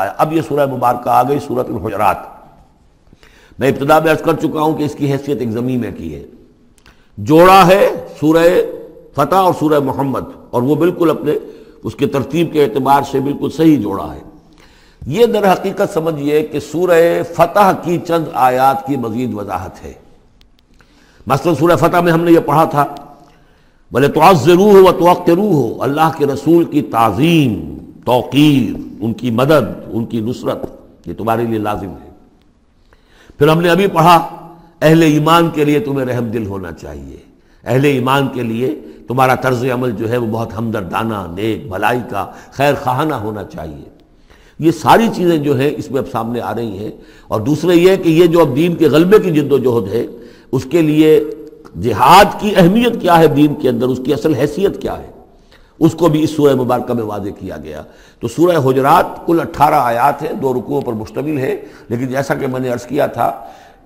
اب یہ سورہ مبارکہ آ گئی سورت الحجرات۔ میں ابتدا میں عرض کر چکا ہوں کہ اس کی حیثیت ایک زمین میں کی ہے۔ جوڑا ہے سورہ فتح اور سورہ محمد، اور وہ بالکل اپنے اس کے ترتیب کے اعتبار سے بالکل صحیح جوڑا ہے۔ یہ در حقیقت سمجھیے کہ سورہ فتح کی چند آیات کی مزید وضاحت ہے۔ مثلا سورہ فتح میں ہم نے یہ پڑھا تھا بولے تو ضرور ہو تو ہو اللہ کے رسول کی تعظیم۔ توقیر، ان کی مدد، ان کی نصرت، یہ تمہارے لیے لازم ہے۔ پھر ہم نے ابھی پڑھا، اہل ایمان کے لیے تمہیں رحم دل ہونا چاہیے۔ اہل ایمان کے لیے تمہارا طرز عمل جو ہے وہ بہت ہمدردانہ، نیک، بھلائی کا، خیر خواہانہ ہونا چاہیے۔ یہ ساری چیزیں جو ہیں اس میں اب سامنے آ رہی ہیں۔ اور دوسرے یہ کہ یہ جو اب دین کے غلبے کی جد و جہد ہے، اس کے لیے جہاد کی اہمیت کیا ہے؟ دین کے اندر اس کی اصل حیثیت کیا ہے؟ اس کو بھی اس سورہ مبارکہ میں واضح کیا گیا۔ تو سورہ حجرات کل اٹھارہ آیات ہیں، دو رکوعوں پر مشتمل ہے لیکن جیسا کہ میں نے عرض کیا تھا،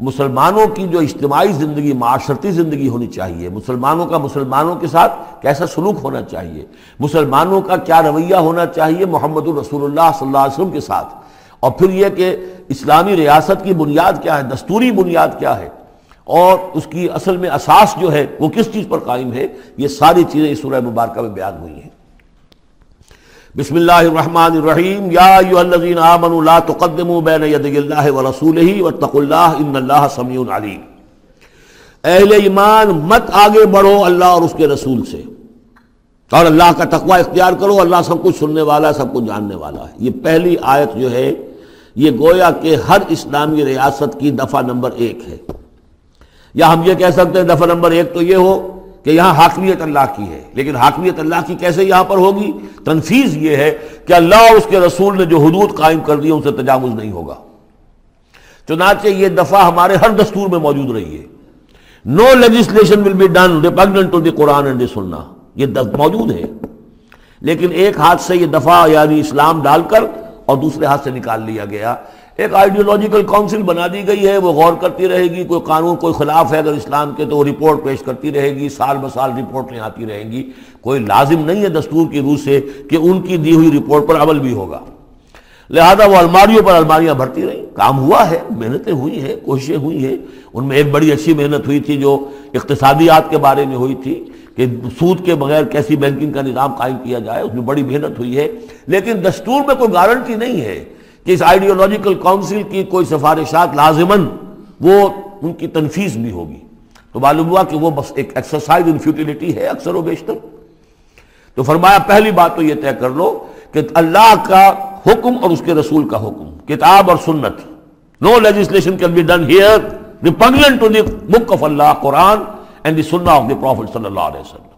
مسلمانوں کی جو اجتماعی زندگی، معاشرتی زندگی ہونی چاہیے، مسلمانوں کا مسلمانوں کے ساتھ کیسا سلوک ہونا چاہیے، مسلمانوں کا کیا رویہ ہونا چاہیے محمد الرسول اللہ صلی اللہ علیہ وسلم کے ساتھ۔ اور پھر یہ کہ اسلامی ریاست کی بنیاد کیا ہے، دستوری بنیاد کیا ہے؟ اور اس کی اصل میں اساس جو ہے وہ کس چیز پر قائم ہے؟ یہ ساری چیزیں اس سورہ مبارکہ میں بیان ہوئی ہیں۔ بسم اللہ الرحمن الرحیم۔ یا ایوہ الذین آمنوا لا تقدموا بین یدی اللہ ورسولہ واتقوا اللہ ان اللہ سمیع علیم۔ اہل ایمان مت آگے بڑھو اللہ اور اس کے رسول سے۔ اور اللہ کا تقوی اختیار کرو، اللہ سب کچھ سننے والا ہے سب کچھ جاننے والا ہے۔ یہ پہلی آیت جو ہے، یہ گویا کہ ہر اسلامی ریاست کی دفعہ نمبر ایک ہے۔ یا ہم یہ کہہ سکتے ہیں دفعہ نمبر ایک تو یہ ہو کہ یہاں حاکمیت اللہ کی ہے، لیکن حاکمیت اللہ کی کیسے یہاں پر ہوگی؟ تنفیز یہ ہے کہ اللہ اور اس کے رسول نے جو حدود قائم کر دی ان سے تجاوز نہیں ہوگا۔ چنانچہ یہ دفعہ ہمارے ہر دستور میں موجود رہی ہے۔ No legislation will be done to the Quran and Sunnah یہ موجود ہے۔ لیکن ایک ہاتھ سے یہ دفعہ یعنی اسلام ڈال کر اور دوسرے ہاتھ سے نکال لیا گیا۔ ایک آئیڈیولوجیکل کونسل بنا دی گئی ہے، وہ غور کرتی رہے گی، کوئی قانون، کوئی خلاف ہے اگر اسلام کے، تو وہ رپورٹ پیش کرتی رہے گی، سال ب سال رپورٹیں آتی رہیں گی۔ کوئی لازم نہیں ہے دستور کی روح سے کہ ان کی دی ہوئی رپورٹ پر عمل بھی ہوگا۔ لہذا وہ الماریوں پر الماریاں بھرتی رہیں۔ کام ہوا ہے، محنتیں ہوئی ہیں، کوششیں ہوئی ہیں۔ ان میں ایک بڑی اچھی محنت ہوئی تھی جو اقتصادیات کے بارے میں ہوئی تھی کہ سود کے بغیر کیسی بینکنگ کا نظام قائم کیا جائے۔ اس میں بڑی محنت ہوئی ہے۔ لیکن دستور میں کوئی گارنٹی نہیں ہے کہ اس آئیڈیولوجیکل کونسل کی کوئی سفارشات لازمن وہ ان کی تنفیذ بھی ہوگی۔ تو معلوم ہوا کہ وہ بس ایک ایکسرسائز ان فیوٹیلیٹی ہے اکثر و بیشتر۔ تو فرمایا، پہلی بات تو یہ طے کر لو کہ اللہ کا حکم اور اس کے رسول کا حکم، کتاب اور سنت۔ No legislation can be done here repugnant to the book of Allah Quran and the Sunnah of the profit صلی اللہ علیہ وسلم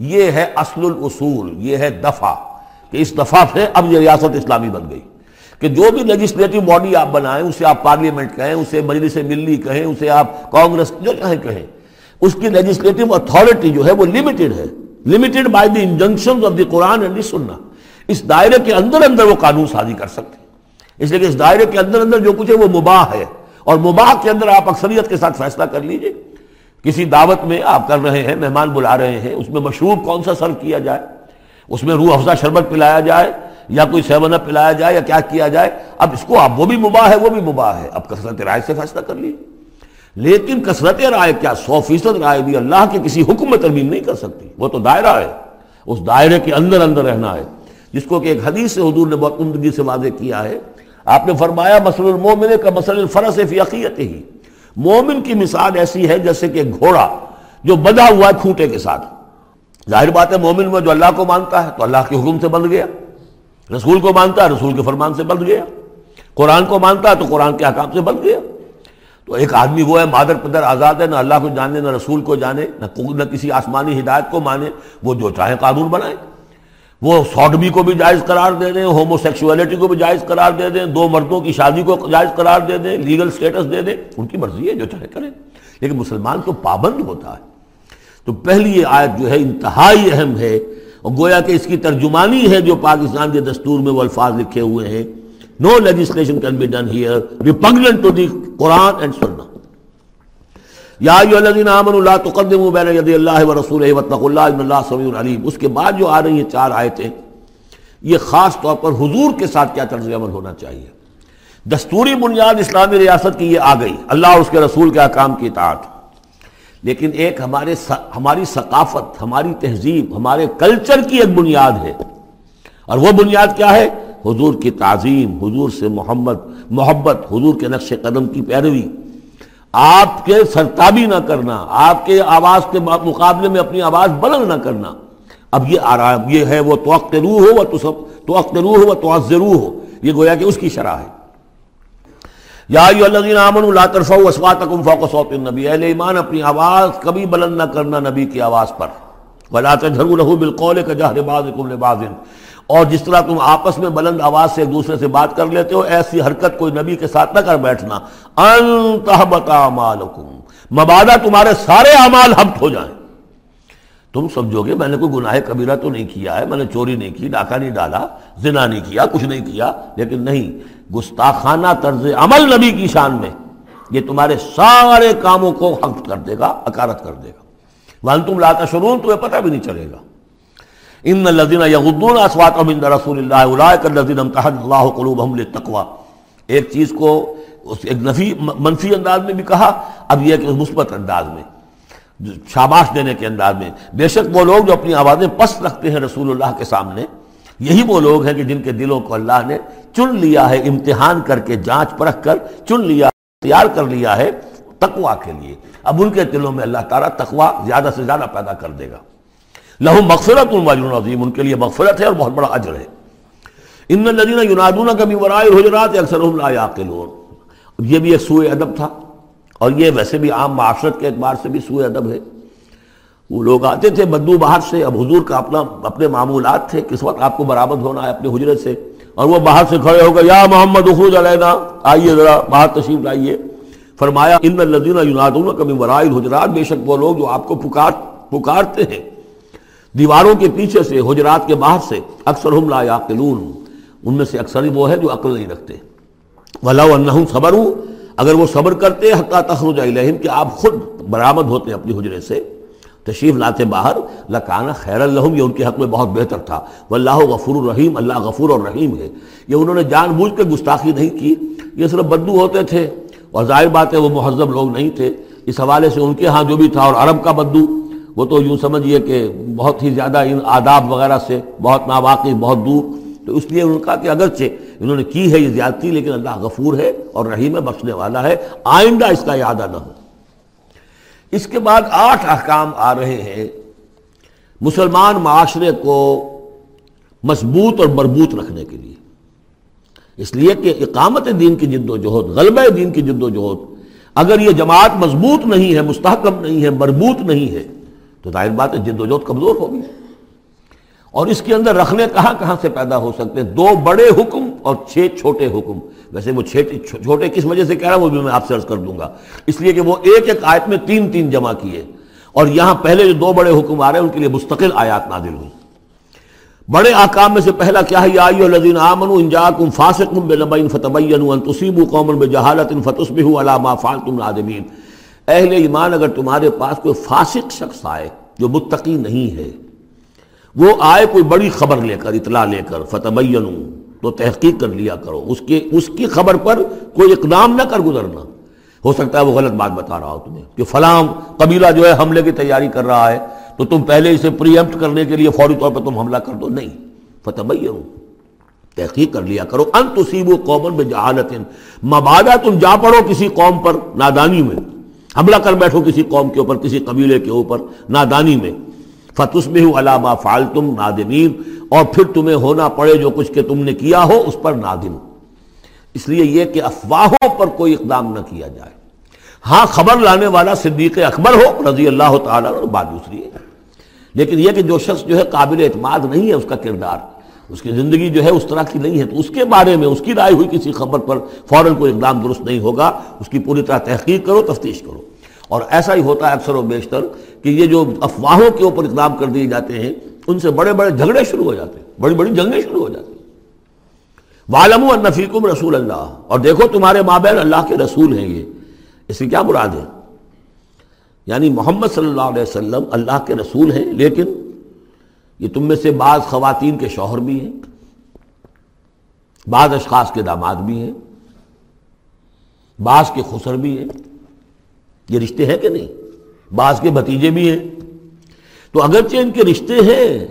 یہ ہے اصل الاصول، یہ ہے دفعہ کہ اس دفعہ سے اب یہ ریاست اسلامی بن گئی۔ کہ جو بھی لیجسلیٹو باڈی آپ بنائیں، اسے آپ پارلیمنٹ کہیں، اسے مجلس ملی کہیں، اسے آپ کانگریس جو چاہیں کہیں، اس کی لیجسلیٹو اتھارٹی جو ہے وہ لمیٹڈ ہے۔ Limited by the injunction of the Quran and the Sunnah اس دائرے کے اندر اندر وہ قانون سازی کر سکتے ہیں۔ اس لیے کہ اس دائرے کے اندر اندر جو کچھ ہے وہ مباح ہے۔ اور مباح کے اندر آپ اکثریت کے ساتھ فیصلہ کر لیجیے۔ کسی دعوت میں آپ کر رہے ہیں، مہمان بلا رہے ہیں، اس میں مشروب کون سا سرو کیا جائے؟ اس میں روح افزا شربت پلایا جائے۔ یا کوئی سیون اپ پلایا جائے یا کیا کیا جائے، اب اس کو، اب وہ بھی مباح ہے، وہ بھی مباح ہے۔ اب کثرت رائے سے فیصلہ کر لیجیے لیکن کثرت رائے کیا؟ سو فیصد رائے بھی اللہ کے کسی حکم میں ترمیم نہیں کر سکتی۔ وہ تو دائرہ ہے۔ اس دائرے کے اندر اندر رہنا ہے۔ جس کو کہ ایک حدیث سے حضور نے بہت عمدگی سے واضح کیا ہے۔ آپ نے فرمایا مسل المومن کا مسل الفرس فی عقیت ہی مومن کی مثال ایسی ہے جیسے کہ گھوڑا جو بدا ہوا ہے کھوٹے کے ساتھ۔ ظاہر بات ہے مومن میں جو اللہ کو مانتا ہے، تو اللہ کے حکم سے بند گیا۔ رسول کو مانتا ہے رسول کے فرمان سے بند گیا۔ قرآن کو مانتا ہے تو قرآن کے حکام سے بند گیا۔ تو ایک آدمی وہ ہے، مادر پدر آزاد ہے، نہ اللہ کو جانے، نہ رسول کو جانے، نہ کسی آسمانی ہدایت کو مانے، وہ جو چاہے قانون بنائے۔ وہ سوڈمی کو بھی جائز قرار دے دیں ہومو سیکسولیٹی کو بھی جائز قرار دے دیں، دو مردوں کی شادی کو جائز قرار دے دیں لیگل سٹیٹس دے دیں، ان کی مرضی ہے جو چاہے کریں۔ لیکن مسلمان تو پابند ہوتا ہے۔ تو پہلی یہ آیت جو ہے، انتہائی اہم ہے۔ اور گویا کہ اس کی ترجمانی ہے جو پاکستان کے دستور میں وہ الفاظ لکھے ہوئے ہیں۔ No legislation can be done here repugnant to the Quran and Sunnah یا ایو الذین آمنوا لا تقدموا بین یدی اللہ و رسولہ واتقوا اللہ ان اللہ سمیع علیم۔ اس کے بعد جو آ رہی ہیں چار آیتیں، یہ خاص طور پر حضور کے ساتھ کیا طرز عمل ہونا چاہیے۔ دستوری بنیاد اسلامی ریاست کی یہ آ گئی۔ اللہ اور اس کے رسول کے احکام کی اطاعت۔ لیکن ایک ہمارے ہماری ثقافت، ہماری تہذیب، ہمارے کلچر کی ایک بنیاد ہے۔ اور وہ بنیاد کیا ہے؟ حضور کی تعظیم، حضور سے محمد، محبت، حضور کے نقش قدم کی پیروی۔ آپ کے سرتابی نہ کرنا، آپ کے آواز کے مقابلے میں اپنی آواز بلند نہ کرنا۔ اب یہ آرام، یہ ہے وہ توقت روح ہو وہ تو سب توقت روح ہو وہ تو ہو۔ یہ گویا کہ اس کی شرح ہے۔ یا الذین آمنوا لا ترفعوا اصواتکم فوق صوت النبی۔ اہل ایمان اپنی آواز کبھی بلند نہ کرنا نبی کی آواز پر۔ ولا تجهروا له بالقول كجهر بعضكم لبعض۔ اور جس طرح تم آپس میں بلند آواز سے ایک دوسرے سے بات کر لیتے ہو، ایسی حرکت کوئی نبی کے ساتھ نہ کر بیٹھنا۔ انتہبت اعمالکم مبادہ تمہارے سارے اعمال حبت ہو جائیں۔ تم سمجھو گے میں نے کوئی گناہ کبیرہ تو نہیں کیا ہے، میں نے چوری نہیں کی، ڈاکہ نہیں ڈالا، زنا نہیں کیا، کچھ نہیں کیا، لیکن نہیں، گستاخانہ طرز عمل نبی کی شان میں، یہ تمہارے سارے کاموں کو حق کر دے گا، اکارت کر دے گا۔ ون تم لاتا شرون تمہیں پتہ بھی نہیں چلے گا۔ ان الذين يغضون اصواتهم عند رسول الله اولئك الذين امتحن الله قلوبهم للتقوى ایک چیز کو ایک نفی منفی انداز میں بھی کہا، اب یہ کہ مثبت انداز میں۔ شاباش دینے کے انداز میں، بے شک وہ لوگ جو اپنی آوازیں پست رکھتے ہیں رسول اللہ کے سامنے، یہی وہ لوگ ہیں کہ جن کے دلوں کو اللہ نے چن لیا ہے، امتحان کر کے جانچ پرکھ کر چن لیا، تیار کر لیا ہے تقوا کے لیے۔ اب ان کے دلوں میں اللہ تعالیٰ تقوا زیادہ سے زیادہ پیدا کر دے گا۔ لہو مغفرت عظیم، ان کے لیے مغفرت ہے اور بہت بڑا اجر ہے۔ ان الذين ينادون کبھی ورائے الحجرات اکثرهم لا یہ بھی ایک سوء ادب تھا۔ اور یہ ویسے بھی عام معاشرت کے اعتبار سے بھی سوء ادب ہے۔ وہ لوگ آتے تھے بدو باہر سے، اب حضور کا اپنا، اپنے معمولات تھے، کس وقت آپ کو برآمد ہونا ہے اپنے حجرت سے، اور وہ باہر سے کھڑے ہو گئے، یا محمد اخروج علینا، آئیے ذرا باہر تشریف لائیے۔ فرمایا، ان الذين ينادون کبھی ورائے الحجرات، بے شک وہ لوگ جو آپ کو پکار، پکارتے ہیں۔ دیواروں کے پیچھے سے، حجرات کے باہر سے اکثر ہم لا یاقلون۔ ان میں سے اکثر ہی وہ ہے جو عقل نہیں رکھتے۔ ولاؤ انہم صبر اگر وہ صبر کرتے، حتیٰ تخرج علیہم کہ آپ خود برآمد ہوتے اپنی حجرے سے، تشریف لاتے باہر، لکانا خیر الحم یہ ان کے حق میں بہت بہتر تھا۔ واللہ غفور الرحیم، اللہ غفور الرحیم ہے۔ یہ انہوں نے جان بوجھ کے گستاخی نہیں کی، یہ صرف بدو ہوتے تھے۔ اور ظاہر بات ہے، وہ مہذب لوگ نہیں تھے۔ اس حوالے سے ان کے ہاں جو بھی تھا، اور عرب کا بدو، وہ تو یوں سمجھیے کہ بہت ہی زیادہ ان آداب وغیرہ سے، بہت ناواقع بہت دور۔ تو اس لیے ان کا کہ اگرچہ انہوں نے کی ہے یہ زیادتی، لیکن اللہ غفور ہے اور رحیم بخشنے والا ہے، آئندہ اس کا یادہ نہ ہو۔ اس کے بعد آٹھ احکام آ رہے ہیں۔ مسلمان معاشرے کو مضبوط اور مربوط رکھنے کے لیے۔ اس لیے کہ اقامت دین کی جد و جہد، غلبہ دین کی جد و جہد، اگر یہ جماعت مضبوط نہیں ہے، مستحکم نہیں ہے، مربوط نہیں ہے، تو ظاہر بات ہے جد و جہد کمزور ہوگی۔ اور اس کے اندر رکھنے کہاں کہاں سے پیدا ہو سکتے ہیں؟ دو بڑے حکم اور چھ چھوٹے حکم۔ ویسے وہ چھوٹے کس وجہ سے کہہ رہا ہوں وہ بھی میں آپ سے عرض کر دوں گا۔ اس لیے کہ وہ ایک ایک آیت میں تین تین جمع کیے۔ اور یہاں پہلے جو دو بڑے حکم آ رہے ہیں، ان کے لیے مستقل آیات نازل ہوئی۔ بڑے آکام میں سے پہلا کیا ہے؟ یا الذین آمنوا ان جاءکم فاسق بنبأ فتبینوا ان تصیبوا قوما بجہالۃ فتصبحوا علی ما فعلتم نادمین۔ اہل ایمان، اگر تمہارے پاس کوئی فاسق شخص آئے جو متقی نہیں ہے وہ آئے کوئی بڑی خبر لے کر، اطلاع لے کر فتح تو تحقیق کر لیا کرو۔ اس کے، اس کی خبر پر کوئی اقدام نہ کر گزرنا۔ ہو سکتا ہے وہ غلط بات بتا رہا ہو تمہیں کہ فلاں قبیلہ جو ہے حملے کی تیاری کر رہا ہے، تو تم پہلے اسے پریمپٹ کرنے کے لیے فوری طور پر تم حملہ کر دو۔ نہیں۔ فتح تحقیق کر لیا کرو۔ ان تصیب و قومن میں جہالت مبادہ تم جا پڑو کسی قوم پر نادانی میں۔ حملہ کر بیٹھو کسی قوم کے اوپر، کسی قبیلے کے اوپر نادانی میں۔ فتس میں ہوں علامہ فالتم نادمین اور پھر تمہیں ہونا پڑے جو کچھ کہ تم نے کیا ہو اس پر نادم۔ اس لیے یہ کہ افواہوں پر کوئی اقدام نہ کیا جائے۔ ہاں خبر لانے والا صدیق اکبر ہو، رضی اللہ تعالیٰ اور بات دوسری ہے۔ لیکن یہ کہ جو شخص جو ہے قابل اعتماد نہیں ہے اس کا کردار، اس کی زندگی جو ہے اس طرح کی نہیں ہے، تو اس کے بارے میں، اس کی رائے ہوئی کسی خبر پر فوراً کوئی اقدام درست نہیں ہوگا۔ اس کی پوری طرح تحقیق کرو، تفتیش کرو۔ اور ایسا ہی ہوتا ہے اکثر و بیشتر کہ یہ جو افواہوں کے اوپر اقدام کر دیے جاتے ہیں، ان سے بڑے بڑے جھگڑے شروع ہو جاتے ہیں، بڑی بڑی جنگیں شروع ہو جاتی ہیں۔ والم النفیقم رسول اللہ اور دیکھو تمہارے مابین اللہ کے رسول ہیں یہ۔ اس کی کیا مراد ہے؟ یعنی محمد صلی اللہ علیہ وسلم اللہ کے رسول ہیں، لیکن یہ تم میں سے بعض خواتین کے شوہر بھی ہیں، بعض اشخاص کے داماد بھی ہیں، بعض کے خسر بھی ہیں۔ یہ رشتے ہیں کہ نہیں؟ بعض کے بھتیجے بھی ہیں۔ تو اگرچہ ان کے رشتے ہیں،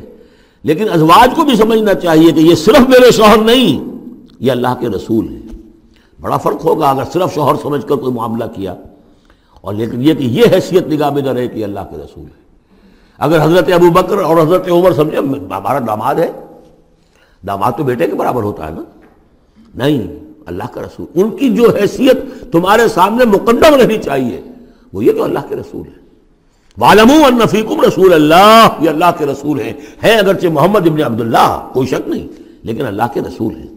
لیکن ازواج کو بھی سمجھنا چاہیے کہ یہ صرف میرے شوہر نہیں، یہ اللہ کے رسول ہیں۔ بڑا فرق ہوگا اگر صرف شوہر سمجھ کر کوئی معاملہ کیا۔ اور لیکن یہ کہ یہ حیثیت نگاہ میں نہ رہے کہ اللہ کے رسول ہے اگر حضرت ابو بکر اور حضرت عمر سمجھے، ہمارا داماد ہے۔ داماد تو بیٹے کے برابر ہوتا ہے نا؟ نہیں، اللہ کا رسول۔ ان کی جو حیثیت تمہارے سامنے مقدم رہنی چاہیے۔ وہ یہ تو اللہ کے رسول ہے والم النفیقم رسول اللہ یہ اللہ کے رسول ہیں۔ ہے اگرچہ محمد ابن عبداللہ، کوئی شک نہیں، لیکن اللہ کے رسول ہیں۔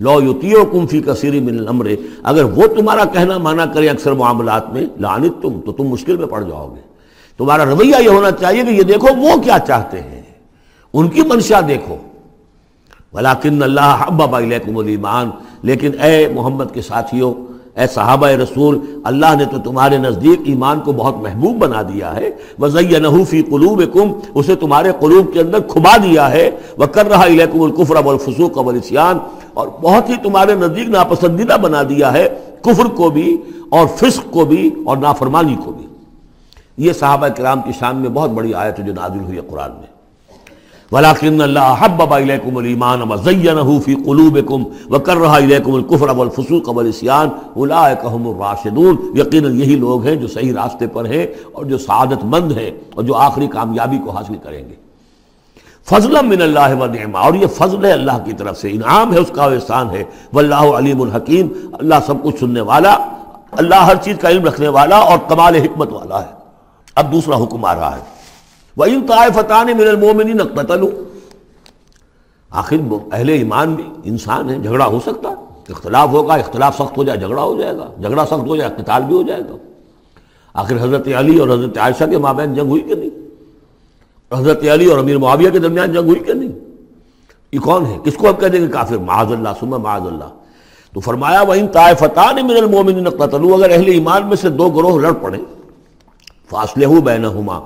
لو یوتیو کم فی کثیری من الامر اگر وہ تمہارا کہنا مانا کرے اکثر معاملات میں لعنت تم تو تم مشکل میں پڑ جاؤ گے۔ تمہارا رویہ یہ ہونا چاہیے کہ یہ دیکھو وہ کیا چاہتے ہیں۔ ان کی منشا دیکھو۔ ولیکن اللہ حبب الیکم الایمان لیکن اے محمد کے ساتھیوں اے صحابہ رسول، اللہ نے تو تمہارے نزدیک ایمان کو بہت محبوب بنا دیا ہے۔ وَزَيَّنَهُ فِي قُلُوبِكُمْ، اسے تمہارے قلوب کے اندر کھبا دیا ہے۔ وہ وَكَرَّهَ إِلَيْكُمُ الْكُفْرَ وَالْفُسُوقَ وَالْعِصْيَانَ۔ اور بہت ہی تمہارے نزدیک ناپسندیدہ بنا دیا ہے کفر کو بھی اور فسق کو بھی اور نافرمانی کو بھی۔ یہ صحابہ کرام کی شان میں بہت بڑی آیت جو نازل ہوئی ہے قرآن میں۔ ولاکن اللہ حبب الیکم الایمان وزینہ فی قلوبکم وکرہ الیکم الکفر والفسوق والعصیان اولئک هم الراشدون یقینا یہی لوگ ہیں جو صحیح راستے پر ہیں اور جو سعادت مند ہیں اور جو آخری کامیابی کو حاصل کریں گے۔ فضل من اللہ و نعمہ، اور یہ فضل ہے اللہ کی طرف سے، انعام ہے اس کا احسان ہے۔ واللہ علیم الحکیم اللہ سب کچھ سننے والا، اللہ ہر چیز کا علم رکھنے والا اور کمال حکمت والا ہے۔ اب دوسرا حکم آ رہا ہے۔ وَإِن طَائِفَتَانِ مِنَ الْمُؤْمِنِينَ اقْتَتَلُوا۔ آخر اہل ایمان بھی انسان ہیں، جھگڑا ہو سکتا ہے۔ اختلاف ہوگا، اختلاف سخت ہو جائے، جھگڑا ہو جائے گا۔ جھگڑا سخت ہو جائے قتال بھی ہو جائے گا۔ آخر حضرت علی اور حضرت عائشہ کے مابین جنگ ہوئی کہ نہیں؟ حضرت علی اور امیر معاویہ کے درمیان جنگ ہوئی کہ نہیں؟ یہ کون ہے؟ کس کو اب کہہ دیں گے کافر؟ معاذ اللہ سمہ معاذ اللہ۔ تو فرمایا وہ ان طائفتان من المومنین اگر اہل ایمان میں سے دو گروہ لڑ پڑے فاصلے ہو بینہما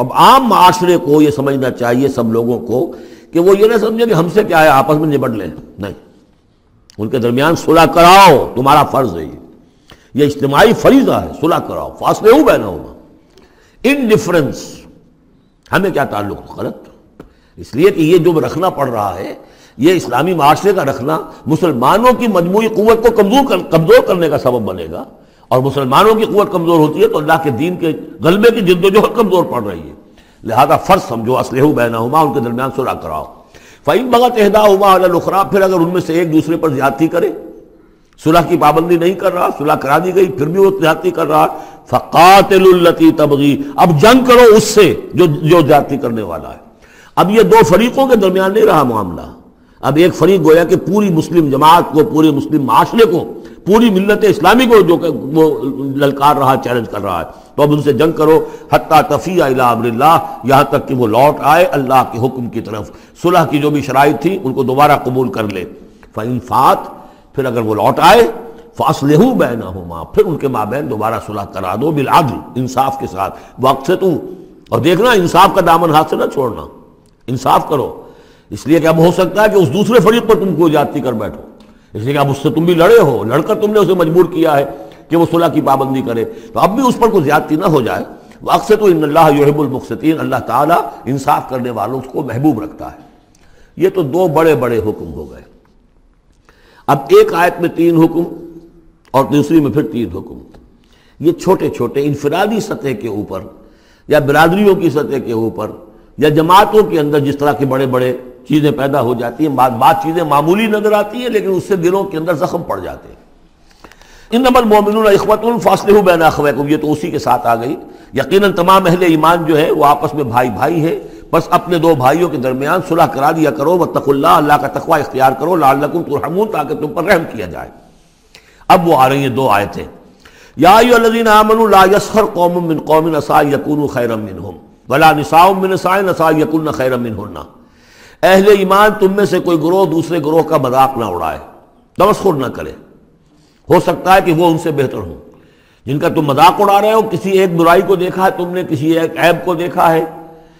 تو اب عام معاشرے کو یہ سمجھنا چاہیے سب لوگوں کو کہ وہ یہ نہ سمجھے کہ ہم سے کیا ہے، آپس میں نبٹ لیں۔ نہیں۔ ان کے درمیان صلح کراؤ، تمہارا فرض ہے یہ۔ اجتماعی فریضہ ہے، صلح کراؤ۔ فاصلے ہو بینہما ان ڈفرنس ہمیں کیا تعلق؟ غلط۔ اس لیے کہ یہ جو رکھنا پڑ رہا ہے، یہ اسلامی معاشرے کا رکھنا مسلمانوں کی مجموعی قوت کو کمزور کمزور کرنے کا سبب بنے گا۔ اور مسلمانوں کی قوت کمزور ہوتی ہے تو اللہ کے دین کے غلبے کی جد و جہد کمزور پڑ رہی ہے۔ لہذا فرض سمجھو اسلحہ بینا ہما ان کے درمیان سرا کراؤ۔ فعیم بغت عہدہ ہما الخرا پھر اگر ان میں سے ایک دوسرے پر زیادتی کرے صلح کی پابندی نہیں کر رہا صلح کرا دی گئی، پھر بھی وہ زیادتی کر رہا فقاتل التی تبغی اب جنگ کرو اس سے جو جو زیادتی کرنے والا ہے۔ اب یہ دو فریقوں کے درمیان نہیں رہا معاملہ۔ اب ایک فریق گویا کہ پوری مسلم جماعت کو، پورے مسلم معاشرے کو، پوری ملت اسلامی کو جو کہ وہ للکار رہا، چیلنج کر رہا ہے۔ تو اب ان سے جنگ کرو۔ حتیٰ تفیع امر اللہ، یہاں تک کہ وہ لوٹ آئے اللہ کے حکم کی طرف۔ صلح کی جو بھی شرائط تھی، ان کو دوبارہ قبول کر لے۔ فات، پھر اگر وہ لوٹ آئے فاصلے ہوں بہنا ہوں ماں پھر ان کے ماں بہن دوبارہ صلح کرا دو بالعدل، انصاف کے ساتھ۔ وقت سے تم اور دیکھنا انصاف کا دامن ہاتھ سے نہ چھوڑنا۔ انصاف کرو۔ اس لیے کہ اب ہو سکتا ہے کہ اس دوسرے فریق پر تم کو جاتی کر بیٹھو۔ اس لیے کہ اب اس سے تم بھی لڑے ہو لڑ کر تم نے اسے مجبور کیا ہے کہ وہ صلح کی پابندی کرے۔ تو اب بھی اس پر کوئی زیادتی نہ ہو جائے۔ وقت سے تو ان اللہ یحب المقصطین اللہ تعالیٰ انصاف کرنے والوں کو محبوب رکھتا ہے۔ یہ تو دو بڑے بڑے حکم ہو گئے۔ اب ایک آیت میں تین حکم اور دوسری میں پھر تین حکم۔ یہ چھوٹے چھوٹے انفرادی سطح کے اوپر یا برادریوں کی سطح کے اوپر یا جماعتوں کے اندر جس طرح کے بڑے بڑے چیزیں پیدا ہو جاتی ہیں بعض بات چیزیں معمولی نظر آتی ہیں، لیکن اس سے دلوں کے اندر زخم پڑ جاتے ہیں۔ ان نمبر مومن اخوت الفاصل ہو بین اخویکم، یہ تو اسی کے ساتھ آ گئی۔ یقیناً تمام اہل ایمان جو ہے، وہ آپس میں بھائی بھائی ہے بس اپنے دو بھائیوں کے درمیان صلح کرا دیا کرو وتق اللہ اللہ کا تقوی اختیار کرو، لعلکم ترحمون، تاکہ تم پر رحم کیا جائے۔ اب وہ آ رہی ہیں دو آیتیں۔ یا ایو الذین آمنوا لا یسخر قوم من قوم عسى یکونوا خیرا منهم ولا نساء من نساء عسى یکن خیرا منهن اہل ایمان تم میں سے کوئی گروہ دوسرے گروہ کا مذاق نہ اڑائے، تمسخر نہ کرے۔ ہو سکتا ہے کہ وہ ان سے بہتر ہوں۔ جن کا تم مذاق اڑا رہے ہو، کسی ایک برائی کو دیکھا ہے، تم نے کسی ایک عیب کو دیکھا ہے،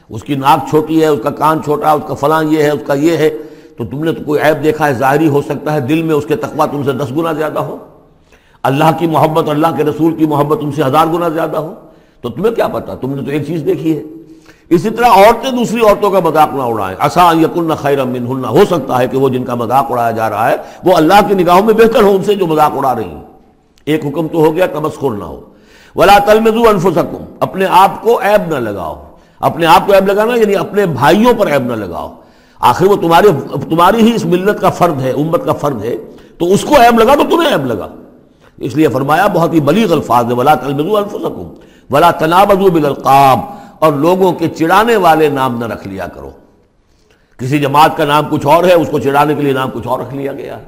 اس کی ناک چھوٹی ہے، اس کا کان چھوٹا ہے، اس کا فلاں یہ ہے، اس کا یہ ہے، تو تم نے تو کوئی عیب دیکھا ہے، ظاہری ہو سکتا ہے دل میں اس کے تقوی تم سے دس گنا زیادہ ہو۔ اللہ کی محبت، اللہ کے رسول کی محبت تم سے ہزار گنا زیادہ ہو۔ تو تمہیں کیا پتا تم نے تو ایک چیز دیکھی ہے۔ اسی طرح عورتیں دوسری عورتوں کا مذاق نہ اڑائیں۔ آسان یقن خیر منہن۔ ہو سکتا ہے کہ وہ جن کا مذاق اڑایا جا رہا ہے، وہ اللہ کی نگاہوں میں بہتر ہو ان سے جو مذاق اڑا رہی ہیں۔ ایک حکم تو ہو گیا، تمسخر نہ ہو۔ ولا تلمزو انفسکم اپنے آپ کو عیب نہ لگاؤ۔ اپنے آپ کو عیب لگانا یعنی اپنے بھائیوں پر عیب نہ لگاؤ۔ آخر وہ تمہاری تمہاری ہی اس ملت کا فرد ہے، امت کا فرد ہے۔ تو اس کو عیب لگا تو تمہیں عیب لگا۔ اس لیے فرمایا، بہت ہی بلیغ الفاظ ہے۔ ولا تلمزو انفسکم ولا تنابزو بالالقاب اور لوگوں کے چڑانے والے نام نہ رکھ لیا کرو۔ کسی جماعت کا نام کچھ اور ہے، اس کو چڑانے کے لیے نام کچھ اور رکھ لیا گیا۔ ہے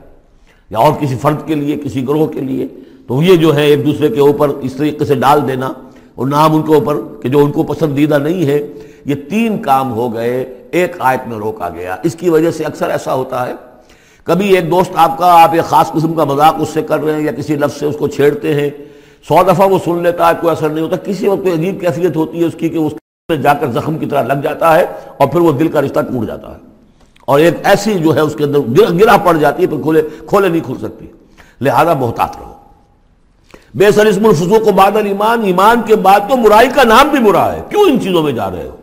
یا اور کسی فرد کے لیے، کسی گروہ کے لیے۔ تو یہ جو ہے، ایک دوسرے کے اوپر اس طریقے سے ڈال دینا۔ اور نام ان کے اوپر کہ جو ان کو پسندیدہ نہیں ہے، یہ تین کام ہو گئے۔ ایک آیت میں روکا گیا۔ اس کی وجہ سے اکثر ایسا ہوتا ہے۔ کبھی ایک دوست آپ کا، آپ ایک خاص قسم کا مذاق اس سے کر رہے ہیں یا کسی لفظ سے اس کو چھیڑتے ہیں۔ سو دفعہ وہ سن لیتا ہے، کوئی اثر نہیں ہوتا۔ کسی وقت کوئی عجیب کیفیت ہوتی ہے اس کی کہ اس میں جا کر زخم کی طرح لگ جاتا ہے اور پھر وہ دل کا رشتہ ٹوٹ جاتا ہے۔ اور ایک ایسی جو ہے اس کے اندر گرا پڑ جاتی ہے پھر کھولے کھولے نہیں کھل سکتی۔ لہذا بہتات رہو۔ بے سر اسم الفسوق و بادل ایمان ایمان کے بعد تو برائی کا نام بھی برا ہے۔ کیوں ان چیزوں میں جا رہے ہو؟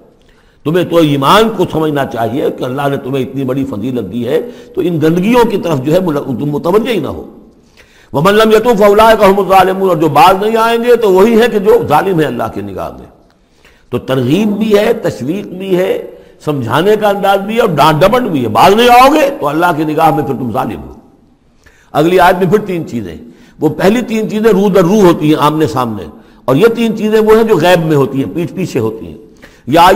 تمہیں تو ایمان کو سمجھنا چاہیے کہ اللہ نے تمہیں اتنی بڑی فضیلت دی ہے تو ان گندگیوں کی طرف جو ہے تم متوجہ ہی نہ ہو۔ وہ ملم یتوف اللہ کا ظالم اور جو بعض نہیں آئیں گے تو وہی ہے کہ جو ظالم ہے اللہ کی نگاہ میں۔ تو ترغیب بھی ہے، تشویق بھی ہے، سمجھانے کا انداز بھی ہے اور ڈانٹ ڈبٹ بھی ہے۔ بعض نہیں آؤ گے تو اللہ کی نگاہ میں پھر تم ظالم ہو۔ اگلی آج میں پھر تین چیزیں۔ وہ پہلی تین چیزیں روح در روح ہوتی ہیں آمنے سامنے، اور یہ تین چیزیں وہ ہیں جو غیب میں ہوتی ہیں، پیچھ پیچھے ہوتی ہیں۔ یا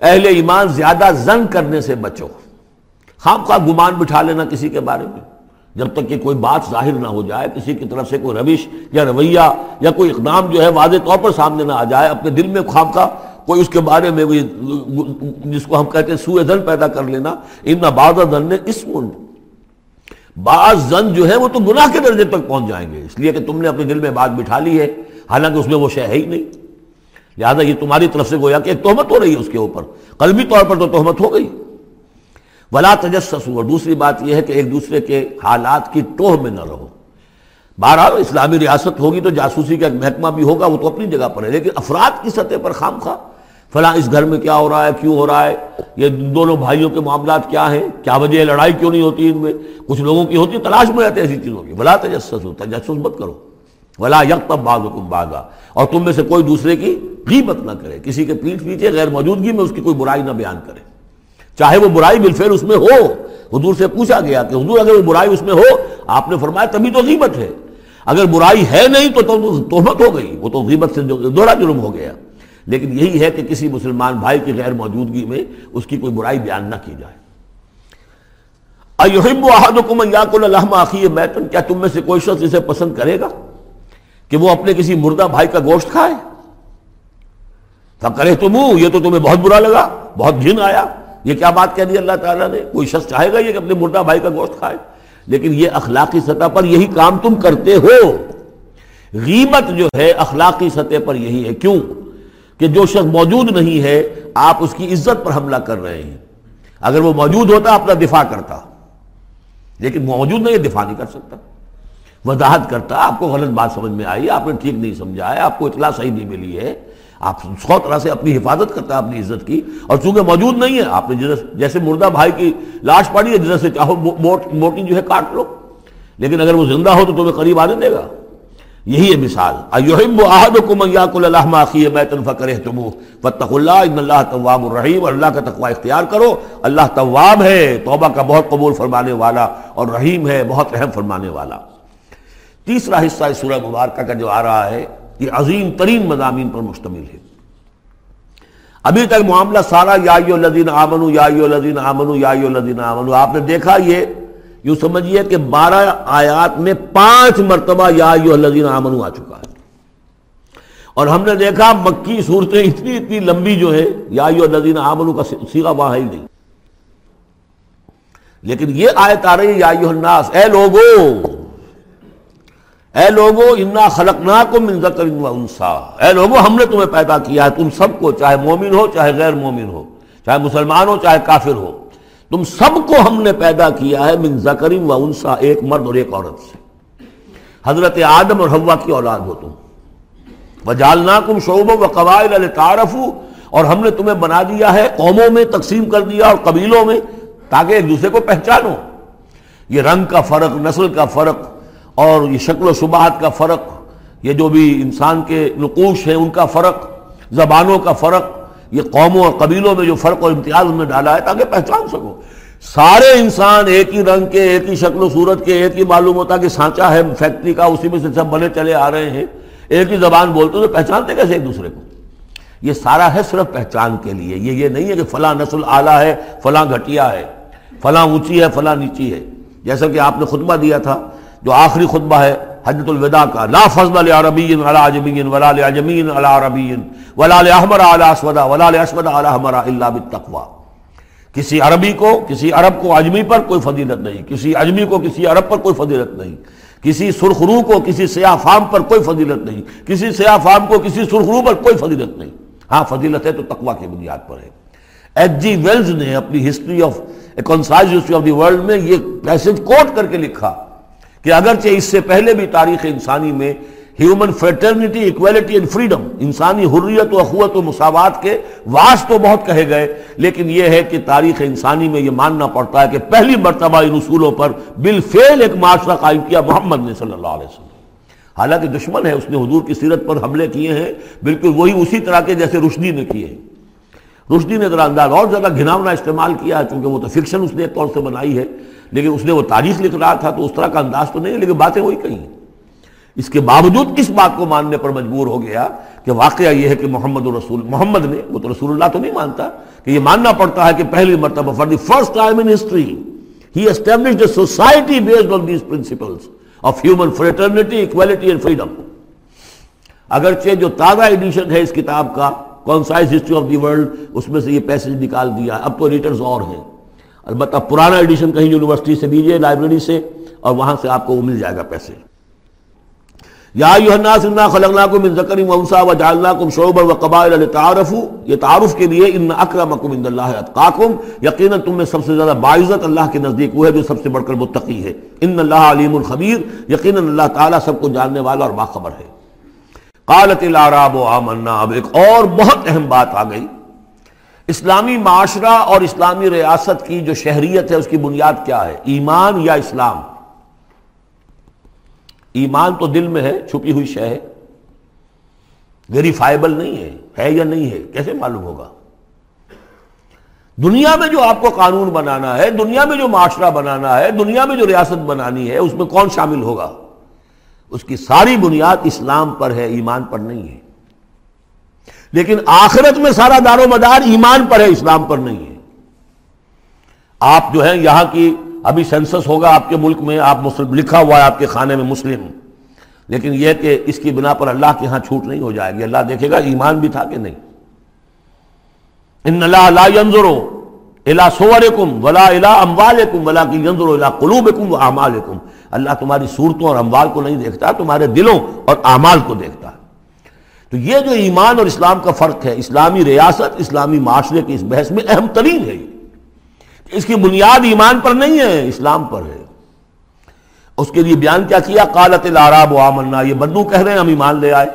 اہل ایمان زیادہ زن کرنے سے بچو۔ خام خواہ گمان بٹھا لینا کسی کے بارے میں۔ جب تک کہ کوئی بات ظاہر نہ ہو جائے، کسی کی طرف سے کوئی روش یا رویہ یا کوئی اقدام جو ہے واضح طور پر سامنے نہ آ جائے، اپنے دل میں خواب کا کوئی اس کے بارے میں جس کو ہم کہتے ہیں سوئے دن پیدا کر لینا۔ ان بعض دن نے اسم۔ بعض زن جو ہے وہ تو گناہ کے درجے تک پہنچ جائیں گے، اس لیے کہ تم نے اپنے دل میں بات بٹھا لی ہے، حالانکہ اس میں وہ شے ہے ہی نہیں۔ لہٰذا یہ تمہاری طرف سے گویا کہ ایک تہمت ہو رہی ہے اس کے اوپر۔ قلبی طور پر تو تہمت ہو گئی۔ ولا تجسس اور دوسری بات یہ ہے کہ ایک دوسرے کے حالات کی ٹوہ میں نہ رہو۔ بہرحال اسلامی ریاست ہوگی تو جاسوسی کا ایک محکمہ بھی ہوگا، وہ تو اپنی جگہ پر ہے، لیکن افراد کی سطح پر خام خواہ۔ فلاں اس گھر میں کیا ہو رہا ہے، کیوں ہو رہا ہے، یہ دونوں بھائیوں کے معاملات کیا ہیں، کیا وجہ ہے، لڑائی کیوں نہیں ہوتی ان میں؟ کچھ لوگوں کی ہوتی، تلاش میں رہتے ایسی چیزوں کی۔ بلا تجسس ہو تجسس مت کرو۔ ولا یک تب باز حکم باغا اور تم میں سے کوئی دوسرے کی غیبت نہ کرے، کسی کے پیٹھ پیچھے غیر موجودگی میں اس کی کوئی برائی نہ بیان کرے۔ چاہے وہ برائی بالفعل اس میں ہو، حضور سے پوچھا گیا کہ حضور اگر وہ برائی اس میں ہو، آپ نے فرمایا تبھی تو غیبت ہے۔ اگر برائی ہے نہیں تو تہمت ہو گئی، وہ تو غیبت سے دوہرا جرم ہو گیا۔ لیکن یہی ہے کہ کسی مسلمان بھائی کی غیر موجودگی میں اس کی کوئی برائی بیان نہ کی جائے۔ کیا تم میں سے کوئی شخص اسے پسند کرے گا کہ وہ اپنے کسی مردہ بھائی کا گوشت کھائے؟ کرے تم یہ تو تمہیں بہت برا لگا، بہت گھن آیا۔ یہ کیا بات کہہ دی اللہ تعالیٰ نے؟ کوئی شخص چاہے گا یہ کہ اپنے مردہ بھائی کا گوشت کھائے؟ لیکن یہ اخلاقی سطح پر یہی کام تم کرتے ہو۔ غیبت جو ہے اخلاقی سطح پر یہی ہے۔ کیوں؟ کہ جو شخص موجود نہیں ہے، آپ اس کی عزت پر حملہ کر رہے ہیں۔ اگر وہ موجود ہوتا، اپنا دفاع کرتا۔ لیکن موجود نہیں دفاع نہیں کر سکتا۔ وضاحت کرتا، آپ کو غلط بات سمجھ میں آئی، آپ نے ٹھیک نہیں سمجھا ہے آپ کو اطلاع صحیح نہیں ملی ہے۔ آپ سو طرح سے اپنی حفاظت کرتا ہے، اپنی عزت کی۔ اور چونکہ موجود نہیں ہے، آپ نے جیسے مردہ بھائی کی لاش پڑی ہے جیسے چاہو موٹی جو ہے کاٹ لو۔ لیکن اگر وہ زندہ ہو تو تمہیں قریب آنے دے گا۔ یہی ہے مثال۔ اللہ طواب الرحیم، اور اللہ کا تقوی اختیار کرو۔ اللہ طواب ہے، توبہ کا بہت قبول فرمانے والا، اور رحیم ہے، بہت رحم فرمانے والا۔ تیسرا حصہ اس سورہ مبارکہ کا جو آ رہا ہے یہ عظیم ترین مضامین پر مشتمل ہے۔ ابھی تک معاملہ سارا یا لدین آمن یا لدین آمن یا لدین آمن آپ نے دیکھا یہ، یوں سمجھیے کہ بارہ آیات میں پانچ مرتبہ یا لدین آمن آ چکا ہے۔ اور ہم نے دیکھا مکی صورتیں اتنی اتنی لمبی جو ہے یا لدین آمن کا سیگا وہاں ہی نہیں۔ لیکن یہ آیت آ رہی ہے، یا الناس، اے لوگوں اے لوگو، انا خلقنا کو انسا اے لوگو، ہم نے تمہیں پیدا کیا ہے۔ تم سب کو، چاہے مومن ہو، چاہے غیر مومن ہو، چاہے مسلمان ہو، چاہے کافر ہو، تم سب کو ہم نے پیدا کیا ہے من زکریم و انسا ایک مرد اور ایک عورت سے۔ حضرت آدم اور ہوا کی اولاد ہو تم۔ وجالنا کم شعب و قبائل تعارف اور ہم نے تمہیں بنا دیا ہے، قوموں میں تقسیم کر دیا اور قبیلوں میں، تاکہ ایک دوسرے کو پہچانو۔ یہ رنگ کا فرق، نسل کا فرق اور یہ شکل و شبہات کا فرق، یہ جو بھی انسان کے نقوش ہیں ان کا فرق، زبانوں کا فرق، یہ قوموں اور قبیلوں میں جو فرق اور امتیاز انہوں نے ڈالا ہے تاکہ پہچان سکو۔ سارے انسان ایک ہی رنگ کے، ایک ہی شکل و صورت کے، ایک ہی معلوم ہوتا کہ سانچا ہے، فیکٹری کا، اسی میں سے سب بنے چلے آ رہے ہیں۔ ایک ہی زبان بولتے تو پہچانتے کیسے ایک دوسرے کو؟ یہ سارا ہے صرف پہچان کے لیے۔ یہ یہ نہیں ہے کہ فلاں نسل اعلیٰ ہے، فلاں گھٹیا ہے، فلاں اونچی ہے، فلاں نیچی ہے۔ جیسا کہ آپ نے خطبہ دیا تھا جو آخری خطبہ ہے حجت الوداع کا۔ لا فضل عربی ولا عجمی ولا عجمین علی عربی ولا احمر علی اسود ولا اسود علی احمر الا بالتقوى۔ کسی عربی کو، کسی عرب کو اجمی پر کوئی فضیلت نہیں۔ کسی اجمی کو، کسی عرب پر کوئی فضیلت نہیں۔ کسی سرخرو کو، کسی سیاہ فام پر کوئی فضیلت نہیں۔ کسی سیاہ فام کو، کسی سرخرو پر کوئی فضیلت نہیں۔ ہاں فضیلت ہے تو تقوا کی بنیاد پر ہے ایچ جی ویلز نے اپنی history of concise history of the world میں یہ پیسج کوٹ کر کے لکھا۔ کہ اگرچہ اس سے پہلے بھی تاریخ انسانی میں human fraternity equality and freedom انسانی حریت و اخوت و مساوات کے واس تو بہت کہے گئے، لیکن یہ ہے کہ تاریخ انسانی میں یہ ماننا پڑتا ہے کہ پہلی مرتبہ ان اصولوں پر بالفعل ایک معاشرہ قائم کیا محمد نے صلی اللہ علیہ وسلم۔ حالانکہ دشمن ہے، اس نے حضور کی سیرت پر حملے کیے ہیں، بالکل وہی اسی طرح کے جیسے رشدی نے کیے ہیں۔ رشدی نے ذرا انداز اور زیادہ گھناؤنا استعمال کیا ہے چونکہ وہ تو فکشن اس نے ایک طور سے بنائی ہے۔ لیکن اس نے وہ تاریخ لکھ رہا تھا تو اس طرح کا انداز تو نہیں ہے، لیکن باتیں وہی کہیں۔ اس کے باوجود کس بات کو ماننے پر مجبور ہو گیا کہ واقعہ یہ ہے کہ محمد رسول محمد نے، وہ تو رسول اللہ تو نہیں مانتا، کہ یہ ماننا پڑتا ہے کہ پہلی مرتبہ for the first time in history he establish a society based on these principles of human fraternity equality and freedom اگرچہ جو تازہ ایڈیشن ہے اس کتاب کا concise history of the world اس میں سے یہ پیسج نکال دیا۔ اب تو ایڈیٹرز اور ہیں۔ البتہ پرانا ایڈیشن کہیں یونیورسٹی سے دیجیے، لائبریری سے، اور وہاں سے آپ کو وہ مل جائے گا پیسے۔ یا الناس، انا خلقناکم من ذکر و انثى وجعلناکم شعوبا وقبائل لتعارفوا، یہ تعارف کے لیے ان اکرمکم عند اللہ اتقاکم، یقینا تم میں سب سے زیادہ باعزت اللہ کے نزدیک وہ ہے جو سب سے بڑھ کر متقی ہے۔ ان اللہ علیم الخبیر، یقینا اللہ تعالی سب کو جاننے والا اور باخبر ہے۔ قالت الاعراب آمنا، اب ایک اور بہت اہم بات آ گئی۔ اسلامی معاشرہ اور اسلامی ریاست کی جو شہریت ہے، اس کی بنیاد کیا ہے؟ ایمان یا اسلام؟ ایمان تو دل میں ہے، چھپی ہوئی شہ ہے۔ ویریفائبل نہیں ہے ہے یا نہیں ہے؟ کیسے معلوم ہوگا؟ دنیا میں جو آپ کو قانون بنانا ہے، دنیا میں جو معاشرہ بنانا ہے، دنیا میں جو ریاست بنانی ہے، اس میں کون شامل ہوگا؟ اس کی ساری بنیاد اسلام پر ہے، ایمان پر نہیں ہے۔ لیکن آخرت میں سارا دار و مدار ایمان پر ہے، اسلام پر نہیں ہے۔ آپ جو ہے یہاں کی ابھی سینسس ہوگا آپ کے ملک میں، آپ مسلم، لکھا ہوا ہے آپ کے خانے میں مسلم۔ لیکن یہ کہ اس کی بنا پر اللہ کے ہاں چھوٹ نہیں ہو جائے گی۔ اللہ دیکھے گا ایمان بھی تھا کہ نہیں۔ ان اللہ لا ينظرو الا صورکم ولا الا اموالکم ولا کی ينظرو الا قلوبکم اللہ تمہاری صورتوں اور اموال کو نہیں دیکھتا، تمہارے دلوں اور اعمال کو دیکھتا۔ تو یہ جو ایمان اور اسلام کا فرق ہے، اسلامی ریاست، اسلامی معاشرے کی اس بحث میں اہم ترین ہے اس کی بنیاد ایمان پر نہیں ہے، اسلام پر ہے۔ اس کے لیے بیان کیا کیا؟ قالت العراب و آمنا۔ یہ بدو کہہ رہے ہیں، ہم ایمان لے آئے۔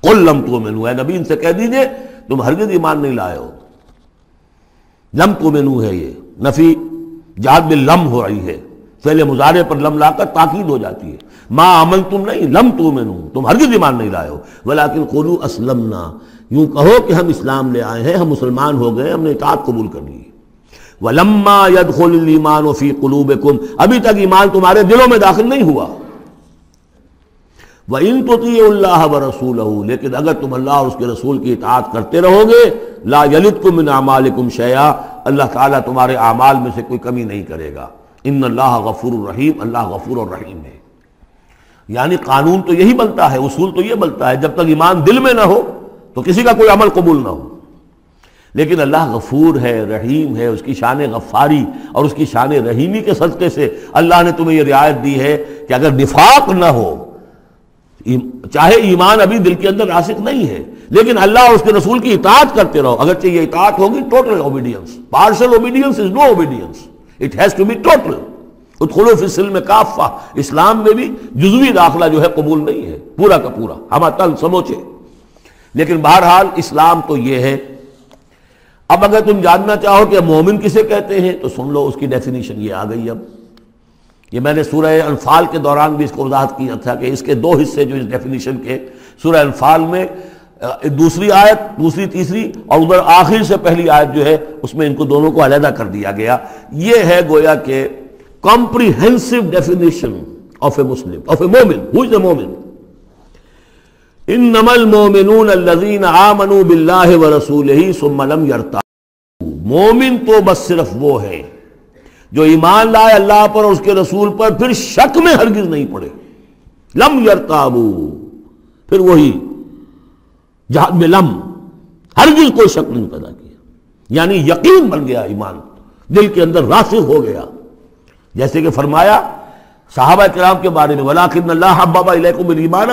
قل لم تو مینو ہے نبی، ان سے کہہ دیجیے، تم ہرگز ایمان نہیں لائے ہو۔ لم تو مینو ہے یہ۔ نفی، جہاد میں لم ہو رہی ہے۔ پہلے مظاہرے پر لم لا کر تاکید ہو جاتی ہے۔ ماں عمل تم نہیں، لم تو مینو تم ہرگز ایمان نہیں لائے ہو۔ ولیکن قولو اسلمنا، یوں کہو کہ ہم اسلام لے آئے ہیں، ہم مسلمان ہو گئے ہم نے اطاعت قبول کر لی۔ ولما يدخل الايمان في قلوبكم، ابھی تک ایمان تمہارے دلوں میں داخل نہیں ہوا۔ وَإِن تُطِيعُوا اللَّهَ وَرَسُولَهُ، لیکن اگر تم اللہ اور اس کے رسول کی اطاعت کرتے رہو گے، لا يَلِدْكُم مِّنْ اعمالكم شَيْئًا، اللہ تعالیٰ تمہارے اعمال میں سے کوئی کمی نہیں کرے گا۔ ان اللہ غفور الرحیم اللہ غفور الرحیم ہے۔ یعنی قانون تو یہی بنتا ہے، اصول تو یہ بنتا ہے، جب تک ایمان دل میں نہ ہو تو کسی کا کوئی عمل قبول نہ ہو۔ لیکن اللہ غفور ہے، رحیم ہے، اس کی شان غفاری اور اس کی شان رحیمی کے صدقے سے اللہ نے تمہیں یہ رعایت دی ہے کہ اگر نفاق نہ ہو چاہے ایمان ابھی دل کے اندر راسک نہیں ہے، لیکن اللہ اور اس کے رسول کی اطاعت کرتے رہو۔ اگرچہ یہ اطاعت ہوگی total obedience partial obedience is no obedience it has to be total خلوف اسلم کافہ۔ اسلام میں بھی جزوی داخلہ جو ہے قبول نہیں ہے، پورا کا پورا۔ ہم تل سموچے۔ لیکن بہرحال اسلام تو یہ ہے۔ اب اگر تم جاننا چاہو کہ مومن کسے کہتے ہیں، تو سن لو اس کی ڈیفینیشن یہ آ گئی اب۔ یہ میں نے سورہ انفال کے دوران بھی اس کو وضاحت کیا تھا کہ اس کے دو حصے جو اس ڈیفینیشن کے، سورہ انفال میں دوسری آیت، دوسری، تیسری اور ادھر آخر سے پہلی آیت جو ہے، اس میں ان کو دونوں کو علیحدہ کر دیا گیا۔ یہ ہے گویا کہ comprehensive definition of a Muslim of a momin who is اے مومن انما المؤمنون الذين آمنوا بالله ورسوله ثم لم يرتابوا. مومن تو بس صرف وہ ہے جو ایمان لائے اللہ پر اور اس کے رسول پر، پھر شک میں ہرگز نہیں پڑے. لم یرتابو پھر وہی جہاد میں لم، ہرگز کوئی شک نہیں پیدا کیا. یعنی یقین بن گیا ایمان، دل کے اندر راسخ ہو گیا. جیسے کہ فرمایا صحابہ کرام کے بارے میں ولاکن اللہ حبابا علیکم الایمان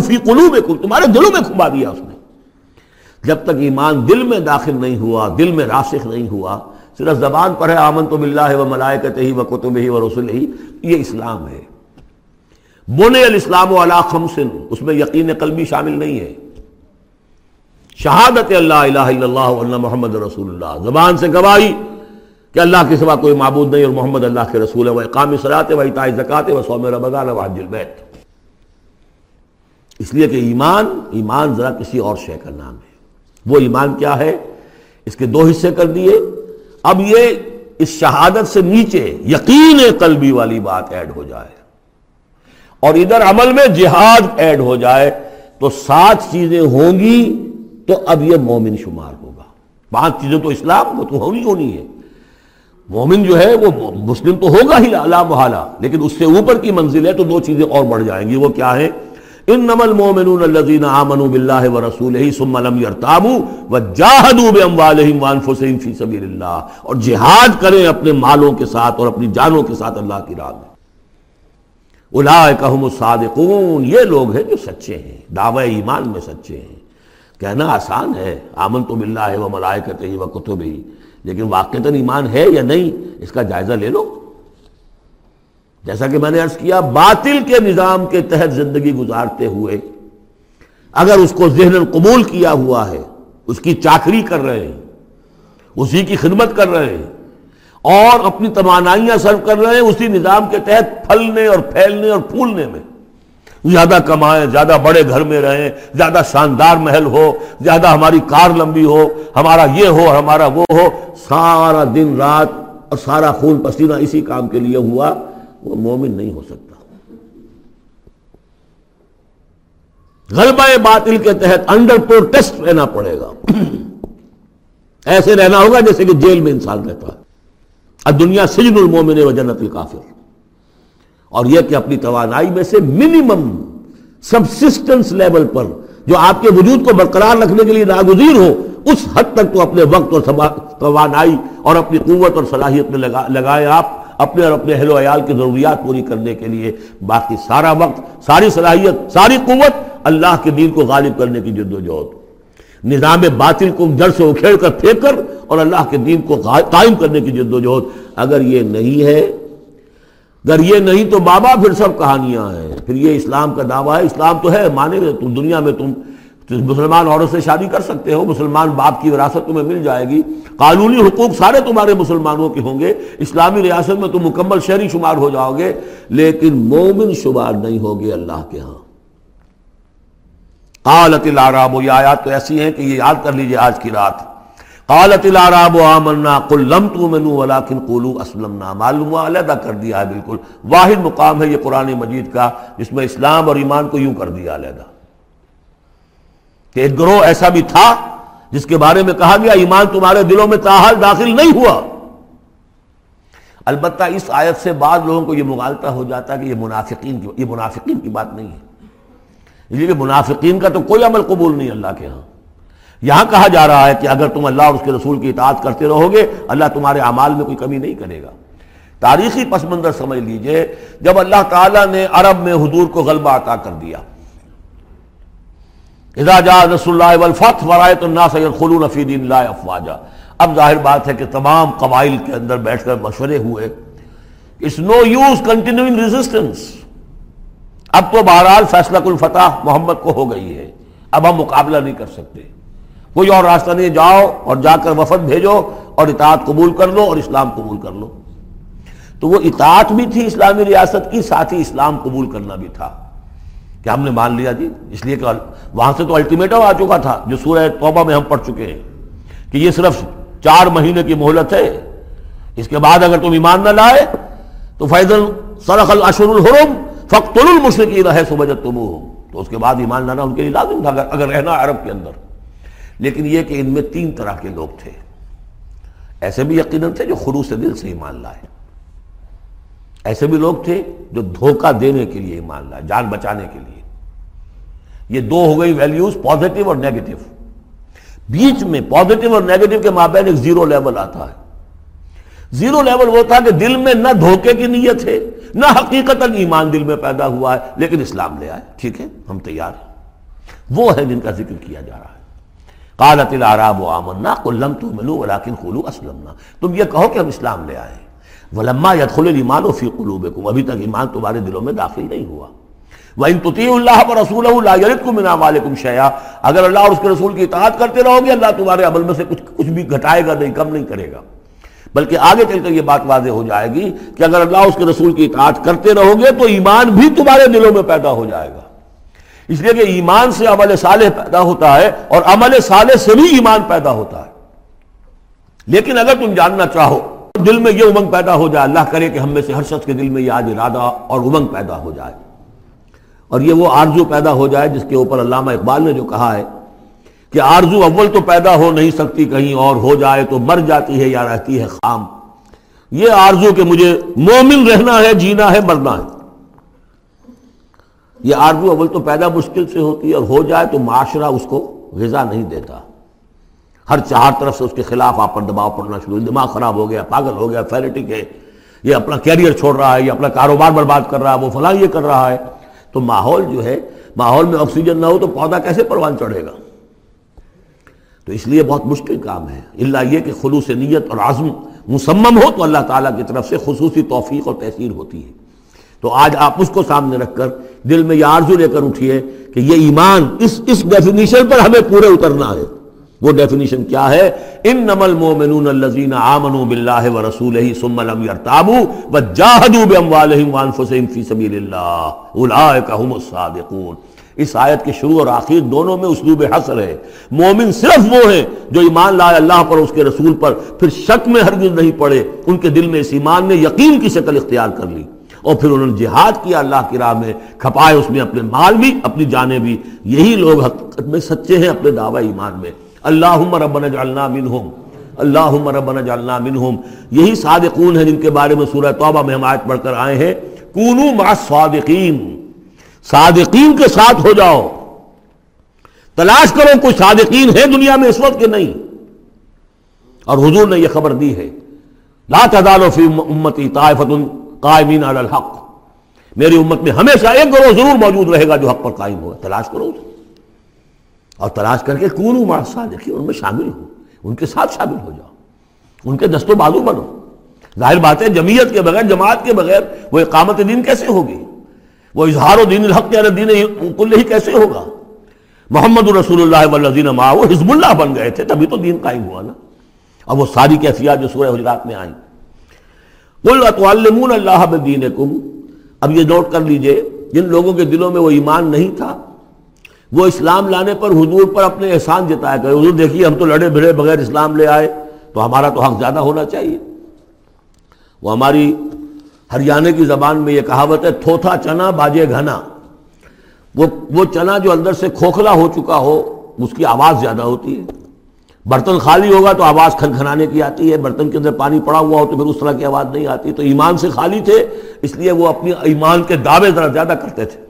فی قلوبکم تمہارے دلوں میں کھبا دیا اس نے۔ جب تک ایمان دل میں داخل نہیں ہوا، دل میں راسخ نہیں ہوا، صرف زبان پر ہے آمن تو بلّہ و ملائکت ہی و کتب ہی و رسول ہی یہ اسلام ہے۔ بنے الاسلام و علا خمسن اس میں یقین قلبی شامل نہیں ہے۔ شہادت اللہ الہ الا اللہ اللہ محمد رسول اللہ۔ زبان سے گواہی کہ اللہ کے سوا کوئی معبود نہیں اور محمد اللہ کے رسول ہے، وہ اقام صلاحت و اطاع زکات و سوم رمضان و حج البیت۔ اس لیے کہ ایمان ایمان ذرا کسی اور شے کا نام ہے۔ وہ ایمان کیا ہے؟ اس کے دو حصے کر دیے۔ اب یہ اس شہادت سے نیچے یقین قلبی والی بات ایڈ ہو جائے۔ اور ادھر عمل میں جہاد ایڈ ہو جائے تو سات چیزیں ہوں گی تو اب یہ مومن شمار ہوگا۔ پانچ چیزیں تو اسلام، وہ تو ہونی ہونی ہے۔ مومن جو ہے وہ مسلم تو ہوگا ہی اللہ محالہ، لیکن اس سے اوپر کی منزل ہے تو دو چیزیں اور بڑھ جائیں گی، وہ کیا ہے انما المؤمنون الذين امنوا بالله ورسوله ثم لم يرتابوا وجاهدوا باموالهم وانفسهم في سبيل الله اور جہاد کریں اپنے مالوں کے ساتھ اور اپنی جانوں کے ساتھ اللہ کی راہ میں۔ اولئک الصادقون، یہ لوگ ہیں جو سچے ہیں، دعوی ایمان میں سچے ہیں۔ کہنا آسان ہے آمنت بالله وملائکته وکتبه لیکن واقعتا ایمان ہے یا نہیں، اس کا جائزہ لے لو۔ جیسا کہ میں نے عرض کیا، باطل کے نظام کے تحت زندگی گزارتے ہوئے، اگر اس کو ذہن قبول کیا ہوا ہے، اس کی چاکری کر رہے ہیں، اسی کی خدمت کر رہے ہیں، اور اپنی توانائیاں سرو کر رہے ہیں، اسی نظام کے تحت پھلنے اور پھیلنے اور پھولنے میں۔ زیادہ کمائیں، زیادہ بڑے گھر میں رہیں، زیادہ شاندار محل ہو، زیادہ ہماری کار لمبی ہو، ہمارا یہ ہو، ہمارا وہ ہو، سارا دن رات اور سارا خون پسینہ اسی کام کے لیے ہوا، وہ مومن نہیں ہو سکتا۔ غلبہ باطل کے تحت انڈر پروٹیسٹ رہنا پڑے گا۔ ایسے رہنا ہوگا جیسے کہ جیل میں انسان رہتا ہے۔ اب دنیا سجن المومن و جنت الکافر۔ اور یہ کہ اپنی توانائی میں سے منیمم سبسسٹنس لیول پر جو آپ کے وجود کو برقرار رکھنے کے لیے ناگزیر ہو، اس حد تک تو اپنے وقت اور توانائی اور اپنی قوت اور صلاحیت میں لگائے آپ اپنے اور اپنے اہل و عیال کی ضروریات پوری کرنے کے لیے۔ باقی سارا وقت، ساری صلاحیت، ساری قوت اللہ کے دین کو غالب کرنے کی جد و جہد۔ نظام باطل کو جڑ سے اکھیڑ کر پھینک کر اور اللہ کے دین کو قائم کرنے کی جد و جہد۔ اگر یہ نہیں ہے اگر یہ نہیں تو بابا پھر سب کہانیاں ہیں۔ پھر یہ اسلام کا دعویٰ ہے، اسلام تو ہے، مانے تم دنیا میں تم مسلمان عورت سے شادی کر سکتے ہو، مسلمان باپ کی وراثت تمہیں مل جائے گی۔ قانونی حقوق سارے تمہارے مسلمانوں کے ہوں گے۔ اسلامی ریاست میں تم مکمل شہری شمار ہو جاؤ گے، لیکن مومن شمار نہیں ہوگے اللہ کے ہاں۔ قالت العراب یہ آیات تو ایسی ہیں کہ یہ یاد کر لیجیے آج کی رات۔ قالت العراب آمنا، قل لم تؤمنوا ولكن قولوا اسلمنا۔ معلوم علیحدہ کر دیا ہے بالکل۔ واحد مقام ہے یہ قرآن مجید کا، جس میں اسلام اور ایمان کو یوں کر دیا علیحدہ۔ کہ ایک گروہ ایسا بھی تھا جس کے بارے میں کہا گیا، ایمان تمہارے دلوں میں تاحال داخل نہیں ہوا۔ البتہ اس آیت سے بعض لوگوں کو یہ مغالطہ ہو جاتا ہے کہ یہ منافقین کی، یہ منافقین کی بات نہیں ہے۔ یہ منافقین کا تو کوئی عمل قبول نہیں اللہ کے ہاں۔ یہاں کہا جا رہا ہے کہ اگر تم اللہ اور اس کے رسول کی اطاعت کرتے رہو گے، اللہ تمہارے اعمال میں کوئی کمی نہیں کرے گا۔ تاریخی پس منظر سمجھ لیجیے، جب اللہ تعالیٰ نے عرب میں حضور کو غلبہ عطا کر دیا۔ اذا جا رسول اللہ والفتح ورائت الناس يدخلون في دين الله افواجا۔ اب ظاہر بات ہے کہ تمام قبائل کے اندر بیٹھ کر مشورے ہوئے it's no use continuing resistance اب تو بہرحال فیصلہ الفتح محمد کو ہو گئی ہے۔ اب ہم مقابلہ نہیں کر سکتے۔ کوئی اور راستہ نہیں جاؤ اور جا کر وفد بھیجو اور اطاعت قبول کر لو اور اسلام قبول کر لو۔ تو وہ اطاعت بھی تھی اسلامی ریاست کی، ساتھ ہی اسلام قبول کرنا بھی تھا۔ کہ ہم نے مان لیا جی؟ اس لیے کہ وہاں سے تو الٹیمیٹم آ چکا تھا۔ جو سورہ توبہ میں ہم پڑھ چکے ہیں کہ یہ صرف چار مہینے کی مہلت ہے۔ اس کے بعد اگر تم ایمان نہ لائے تو فیضل سرخ الشر الحرم فخت المشرقی رہے سبجت تم تو اس کے بعد ایمان لانا ان کے لیے لازم تھا۔ اگر رہنا عرب کے اندر۔ لیکن یہ کہ ان میں تین طرح کے لوگ تھے۔ ایسے بھی یقیناً تھے جو خروس دل سے ایمان لائے۔ ایسے بھی لوگ تھے جو دھوکہ دینے کے لیے ایمان لائے، جان بچانے کے لیے۔ یہ دو ہو گئی ویلیوز پازیٹو اور نیگیٹو بیچ میں پازیٹو اور نیگیٹو کے مابین ایک زیرو لیول آتا ہے۔ زیرو لیول وہ تھا کہ دل میں نہ دھوکے کی نیت ہے، نہ حقیقت ایمان دل میں پیدا ہوا ہے، لیکن اسلام لے آئے۔ ٹھیک ہے، ہم تیار ہیں۔ وہ ہے جن کا ذکر کیا جا رہا ہے۔ قالت العراب آمنا، قل لم تؤمنوا ولكن قولوا اسلمنا تم یہ کہو کہ ہم اسلام لے آئے۔ ولما يدخل الايمان في قلوبكم، ابھی تک ایمان تمہارے دلوں میں داخل نہیں ہوا۔ وَإِن تُطِيعُوا اللَّهَ وَرَسُولَهُ لَا يَلِدْكُم مِّنْ أَعْمَالِكُم شَيْئًا۔ اگر اللہ اور اس کے رسول کی اطاعت کرتے رہو گے، اللہ تمہارے عمل میں سے کچھ کچھ بھی گھٹائے گا نہیں، کم نہیں کرے گا۔ بلکہ آگے چل کر یہ بات واضح ہو جائے گی کہ اگر اللہ اس کے رسول کی اطاعت کرتے رہو گے، تو ایمان بھی تمہارے دلوں میں پیدا ہو جائے گا۔ اس لیے کہ ایمان سے عمل صالح پیدا ہوتا ہے اور عمل صالح سے بھی ایمان پیدا ہوتا ہے۔ لیکن اگر تم جاننا چاہو، دل میں یہ امنگ پیدا ہو جائے، اللہ کرے کہ ہم میں سے ہر شخص کے دل میں یہ آج ارادہ اور امنگ پیدا ہو جائے۔ اور یہ وہ آرزو پیدا ہو جائے جس کے اوپر علامہ اقبال نے جو کہا ہے کہ آرزو اول تو پیدا ہو نہیں سکتی، کہیں اور ہو جائے تو مر جاتی ہے یا رہتی ہے خام۔ یہ آرزو کہ مجھے مومن رہنا ہے، جینا ہے، مرنا ہے۔ یہ آرزو اول تو پیدا مشکل سے ہوتی ہے اور ہو جائے تو معاشرہ اس کو غذا نہیں دیتا۔ ہر چار طرف سے اس کے خلاف آپ پر دباؤ پڑنا شروع، دماغ خراب ہو گیا، پاگل ہو گیا فیریٹک ہے، یہ اپنا کیریئر چھوڑ رہا ہے، یہ اپنا کاروبار برباد کر رہا ہے، وہ فلاں یہ کر رہا ہے۔ تو ماحول جو ہے، ماحول میں آکسیجن نہ ہو تو پودا کیسے پروان چڑھے گا؟ تو اس لیے بہت مشکل کام ہے۔ اللہ یہ کہ خلوص نیت اور عزم مسمم ہو تو اللہ تعالیٰ کی طرف سے خصوصی توفیق اور تحصیل ہوتی ہے۔ تو آج آپ اس کو سامنے رکھ کر دل میں یہ آرزو لے کر اٹھیے کہ یہ ایمان اس اس ڈیفینیشن پر ہمیں پورے اترنا ہے۔ وہ ڈیفینیشن کیا ہے؟ ان نمل مومنون الذین آمنوا باللہ ورسولہ ثم لم يرتابوا وجاهدوا باموالهم وانفسهم فی سبیل اللہ اولئک هم الصادقون۔ اس آیت کے شروع اور آخر دونوں میں اسلوب حسر ہے۔ مومن صرف وہ ہیں جو ایمان لائے اللہ پر اس کے رسول پر پھر شک میں ہرگز نہیں پڑے۔ ان کے دل میں اس ایمان نے یقین کی شکل اختیار کر لی۔ اور پھر انہوں نے جہاد کیا اللہ کی راہ میں، کھپائے اس میں اپنے مال بھی، اپنی جانیں بھی۔ یہی لوگ حقیقت میں سچے ہیں اپنے دعوی ایمان میں۔ اللہم ربنا جعلنا منہم، اللہم ربنا جعلنا منہم۔ یہی صادقون ہیں جن کے بارے میں سورہ توبہ میں ہم آیت پڑھ کر آئے ہیں۔ کونو مع صادقین صادقین کے ساتھ ہو جاؤ۔ تلاش کرو کوئی صادقین ہے دنیا میں اس وقت کے نہیں۔ اور حضور نے یہ خبر دی ہے۔ لا تزال فی امتی طائفت قائمین علی الحق۔ میری امت میں ہمیشہ ایک گروہ ضرور موجود رہے گا جو حق پر قائم ہوگا تلاش کرو اسے۔ اور تلاش کر کے کون مارسا دیکھیے ان میں شامل ہو۔ ان کے ساتھ شامل ہو جاؤ۔ ان کے دست و بازو بنو۔ ظاہر بات ہے، جمعیت کے بغیر، جماعت کے بغیر وہ اقامت دین کیسے ہوگی؟ وہ اظہار و دین الحق کے دین کل ہی کیسے ہوگا؟ محمد رسول اللہ والذین ماں وہ حزب اللہ بن گئے تھے، تبھی تو دین قائم ہوا نا۔ اب وہ ساری کیفیات جو سورہ حجرات میں آئیں۔ اتعلمون اللہ بدینکم۔ اب یہ نوٹ کر لیجیے، جن لوگوں کے دلوں میں وہ ایمان نہیں تھا، وہ اسلام لانے پر حضور پر اپنے احسان جتایا کرے، حضور دیکھیے ہم تو لڑے بھڑے بغیر اسلام لے آئے، تو ہمارا تو حق زیادہ ہونا چاہیے۔ وہ ہماری ہریانے کی زبان میں یہ کہاوت ہے، تھوتھا چنا باجے گھنا۔ وہ وہ چنا جو اندر سے کھوکھلا ہو چکا ہو، اس کی آواز زیادہ ہوتی ہے۔ برتن خالی ہوگا تو آواز کھن کھنانے کی آتی ہے، برتن کے اندر پانی پڑا ہوا ہو تو پھر اس طرح کی آواز نہیں آتی۔ تو ایمان سے خالی تھے، اس لیے وہ اپنی ایمان کے دعوے ذرا زیادہ کرتے تھے۔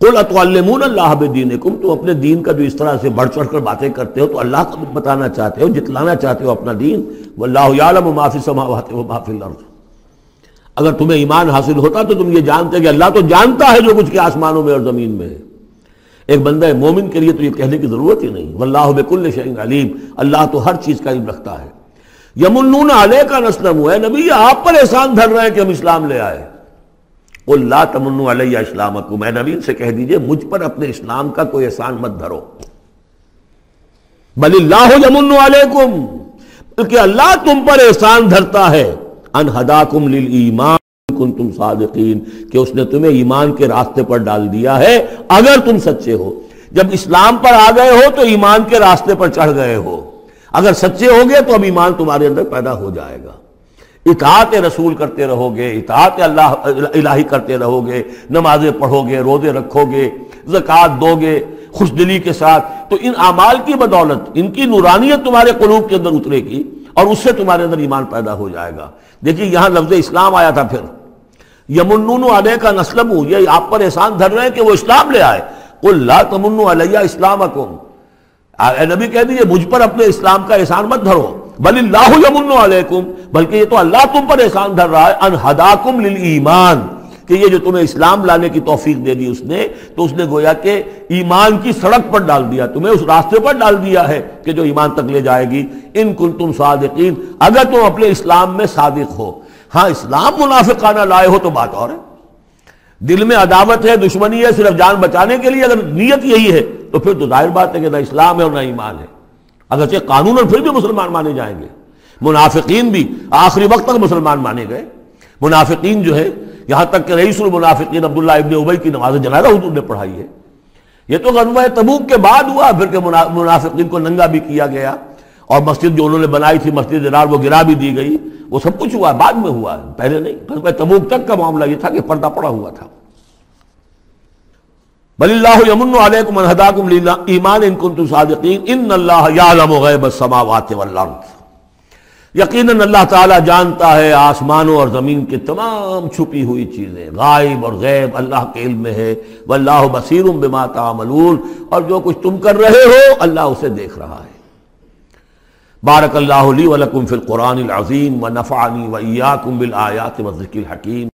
کل اطوالمون اللہ دین کم تم اپنے دین کا جو اس طرح سے بڑھ چڑھ کر باتیں کرتے ہو تو اللہ کا بتانا چاہتے ہو، جتلانا چاہتے ہو اپنا دین۔ وہ اللہ عالم معافی سماوات و معافی الارض اگر تمہیں ایمان حاصل ہوتا تو تم یہ جانتے کہ اللہ تو جانتا ہے جو کچھ کے آسمانوں میں اور زمین میں ہے۔ ایک بندہ مومن کے لیے تو یہ کہنے کی ضرورت ہی نہیں۔ واللہ بکل شعین علیم۔ اللہ تو ہر چیز کا علم رکھتا ہے۔ یمنون علیہ کا نسلم۔ ہے نبی آپ پر احسان دھر رہے ہیں کہ ہم اسلام لے آئے۔ اللہ تمن علیہ اسلام کو میں نبی سے کہہ دیجیے، مجھ پر اپنے اسلام کا کوئی احسان مت دھرو۔ بل اللہ یمن علیکم۔ بلکہ اللہ تم پر احسان دھرتا ہے۔ انہداکم للایمان۔ کن تم صادقین، کہ اس نے تمہیں ایمان کے راستے پر ڈال دیا ہے، اگر تم سچے ہو۔ جب اسلام پر آ گئے ہو تو ایمان کے راستے پر چڑھ گئے ہو۔ اگر سچے ہو گے تو اب ایمان تمہارے اندر پیدا ہو جائے گا۔ اطاعت رسول کرتے رہو گے، اطاعت اللہ، الہی کرتے رہو گے، نمازیں پڑھو گے، روزے رکھو گے، زکوٰۃ دو گے خوش دلی کے ساتھ۔ تو ان اعمال کی بدولت، ان کی نورانیت تمہارے قلوب کے اندر اترے گی اور اس سے تمہارے اندر ایمان پیدا ہو جائے گا۔ دیکھیے، یہاں لفظ اسلام آیا تھا پھر۔ یمنون علیہ کا نسلم یہ آپ پر احسان دھر رہے ہیں کہ وہ اسلام لے آئے۔ لا تمن علیہ اسلام نبی کہہ دیجیے مجھ پر اپنے اسلام کا احسان مت دھرو۔ بل اللہ یمن علیکم، بلکہ یہ تو اللہ تم پر احسان دھر رہا ہے۔ انہداکم للایمان، کہ یہ جو تمہیں اسلام لانے کی توفیق دے دی اس نے، تو اس نے گویا کہ ایمان کی سڑک پر ڈال دیا، تمہیں اس راستے پر ڈال دیا ہے کہ جو ایمان تک لے جائے گی۔ ان کن تم صادقین، اگر تم اپنے اسلام میں صادق ہو۔ ہاں اسلام منافقانہ لائے ہو تو بات اور ہے۔ دل میں عداوت ہے، دشمنی ہے، صرف جان بچانے کے لیے اگر نیت یہی ہے، تو پھر تو ظاہر بات ہے کہ نہ اسلام ہے اور نہ ایمان ہے۔ اگرچہ قانون اور پھر بھی مسلمان مانے جائیں گے۔ منافقین بھی آخری وقت تک مسلمان مانے گئے۔ منافقین جو ہے، یہاں تک کہ رئیس المنافقین عبداللہ ابن عبی کی نماز جنازہ حضور نے پڑھائی ہے۔ یہ تو غزوہ تبوک کے بعد ہوا، پھر کہ منافقین کو ننگا بھی کیا گیا۔ اور مسجد جو انہوں نے بنائی تھی، مسجد دار وہ گرا بھی دی گئی۔ وہ سب کچھ ہوا ہے بعد میں ہوا ہے پہلے نہیں۔ غزوہ تبوک تک کا معاملہ یہ تھا کہ پردہ پڑا ہوا تھا۔ بل اللہ یمن علیکم انہداکم ایمان ان کنتم صادقین، ان اللہ یعلم غیب السماوات والارض۔ یقیناً اللہ تعالیٰ جانتا ہے آسمانوں اور زمین کی تمام چھپی ہوئی چیزیں۔ غائب اور غیب اللہ کے علم میں ہے۔ واللہ بصیر بما تعملون۔ اور جو کچھ تم کر رہے ہو، اللہ اسے دیکھ رہا ہے۔ بارک اللہ علی ولکم فی القرآن العظیم و نفعنی و ایاکم بالآیات و ذکر الحکیم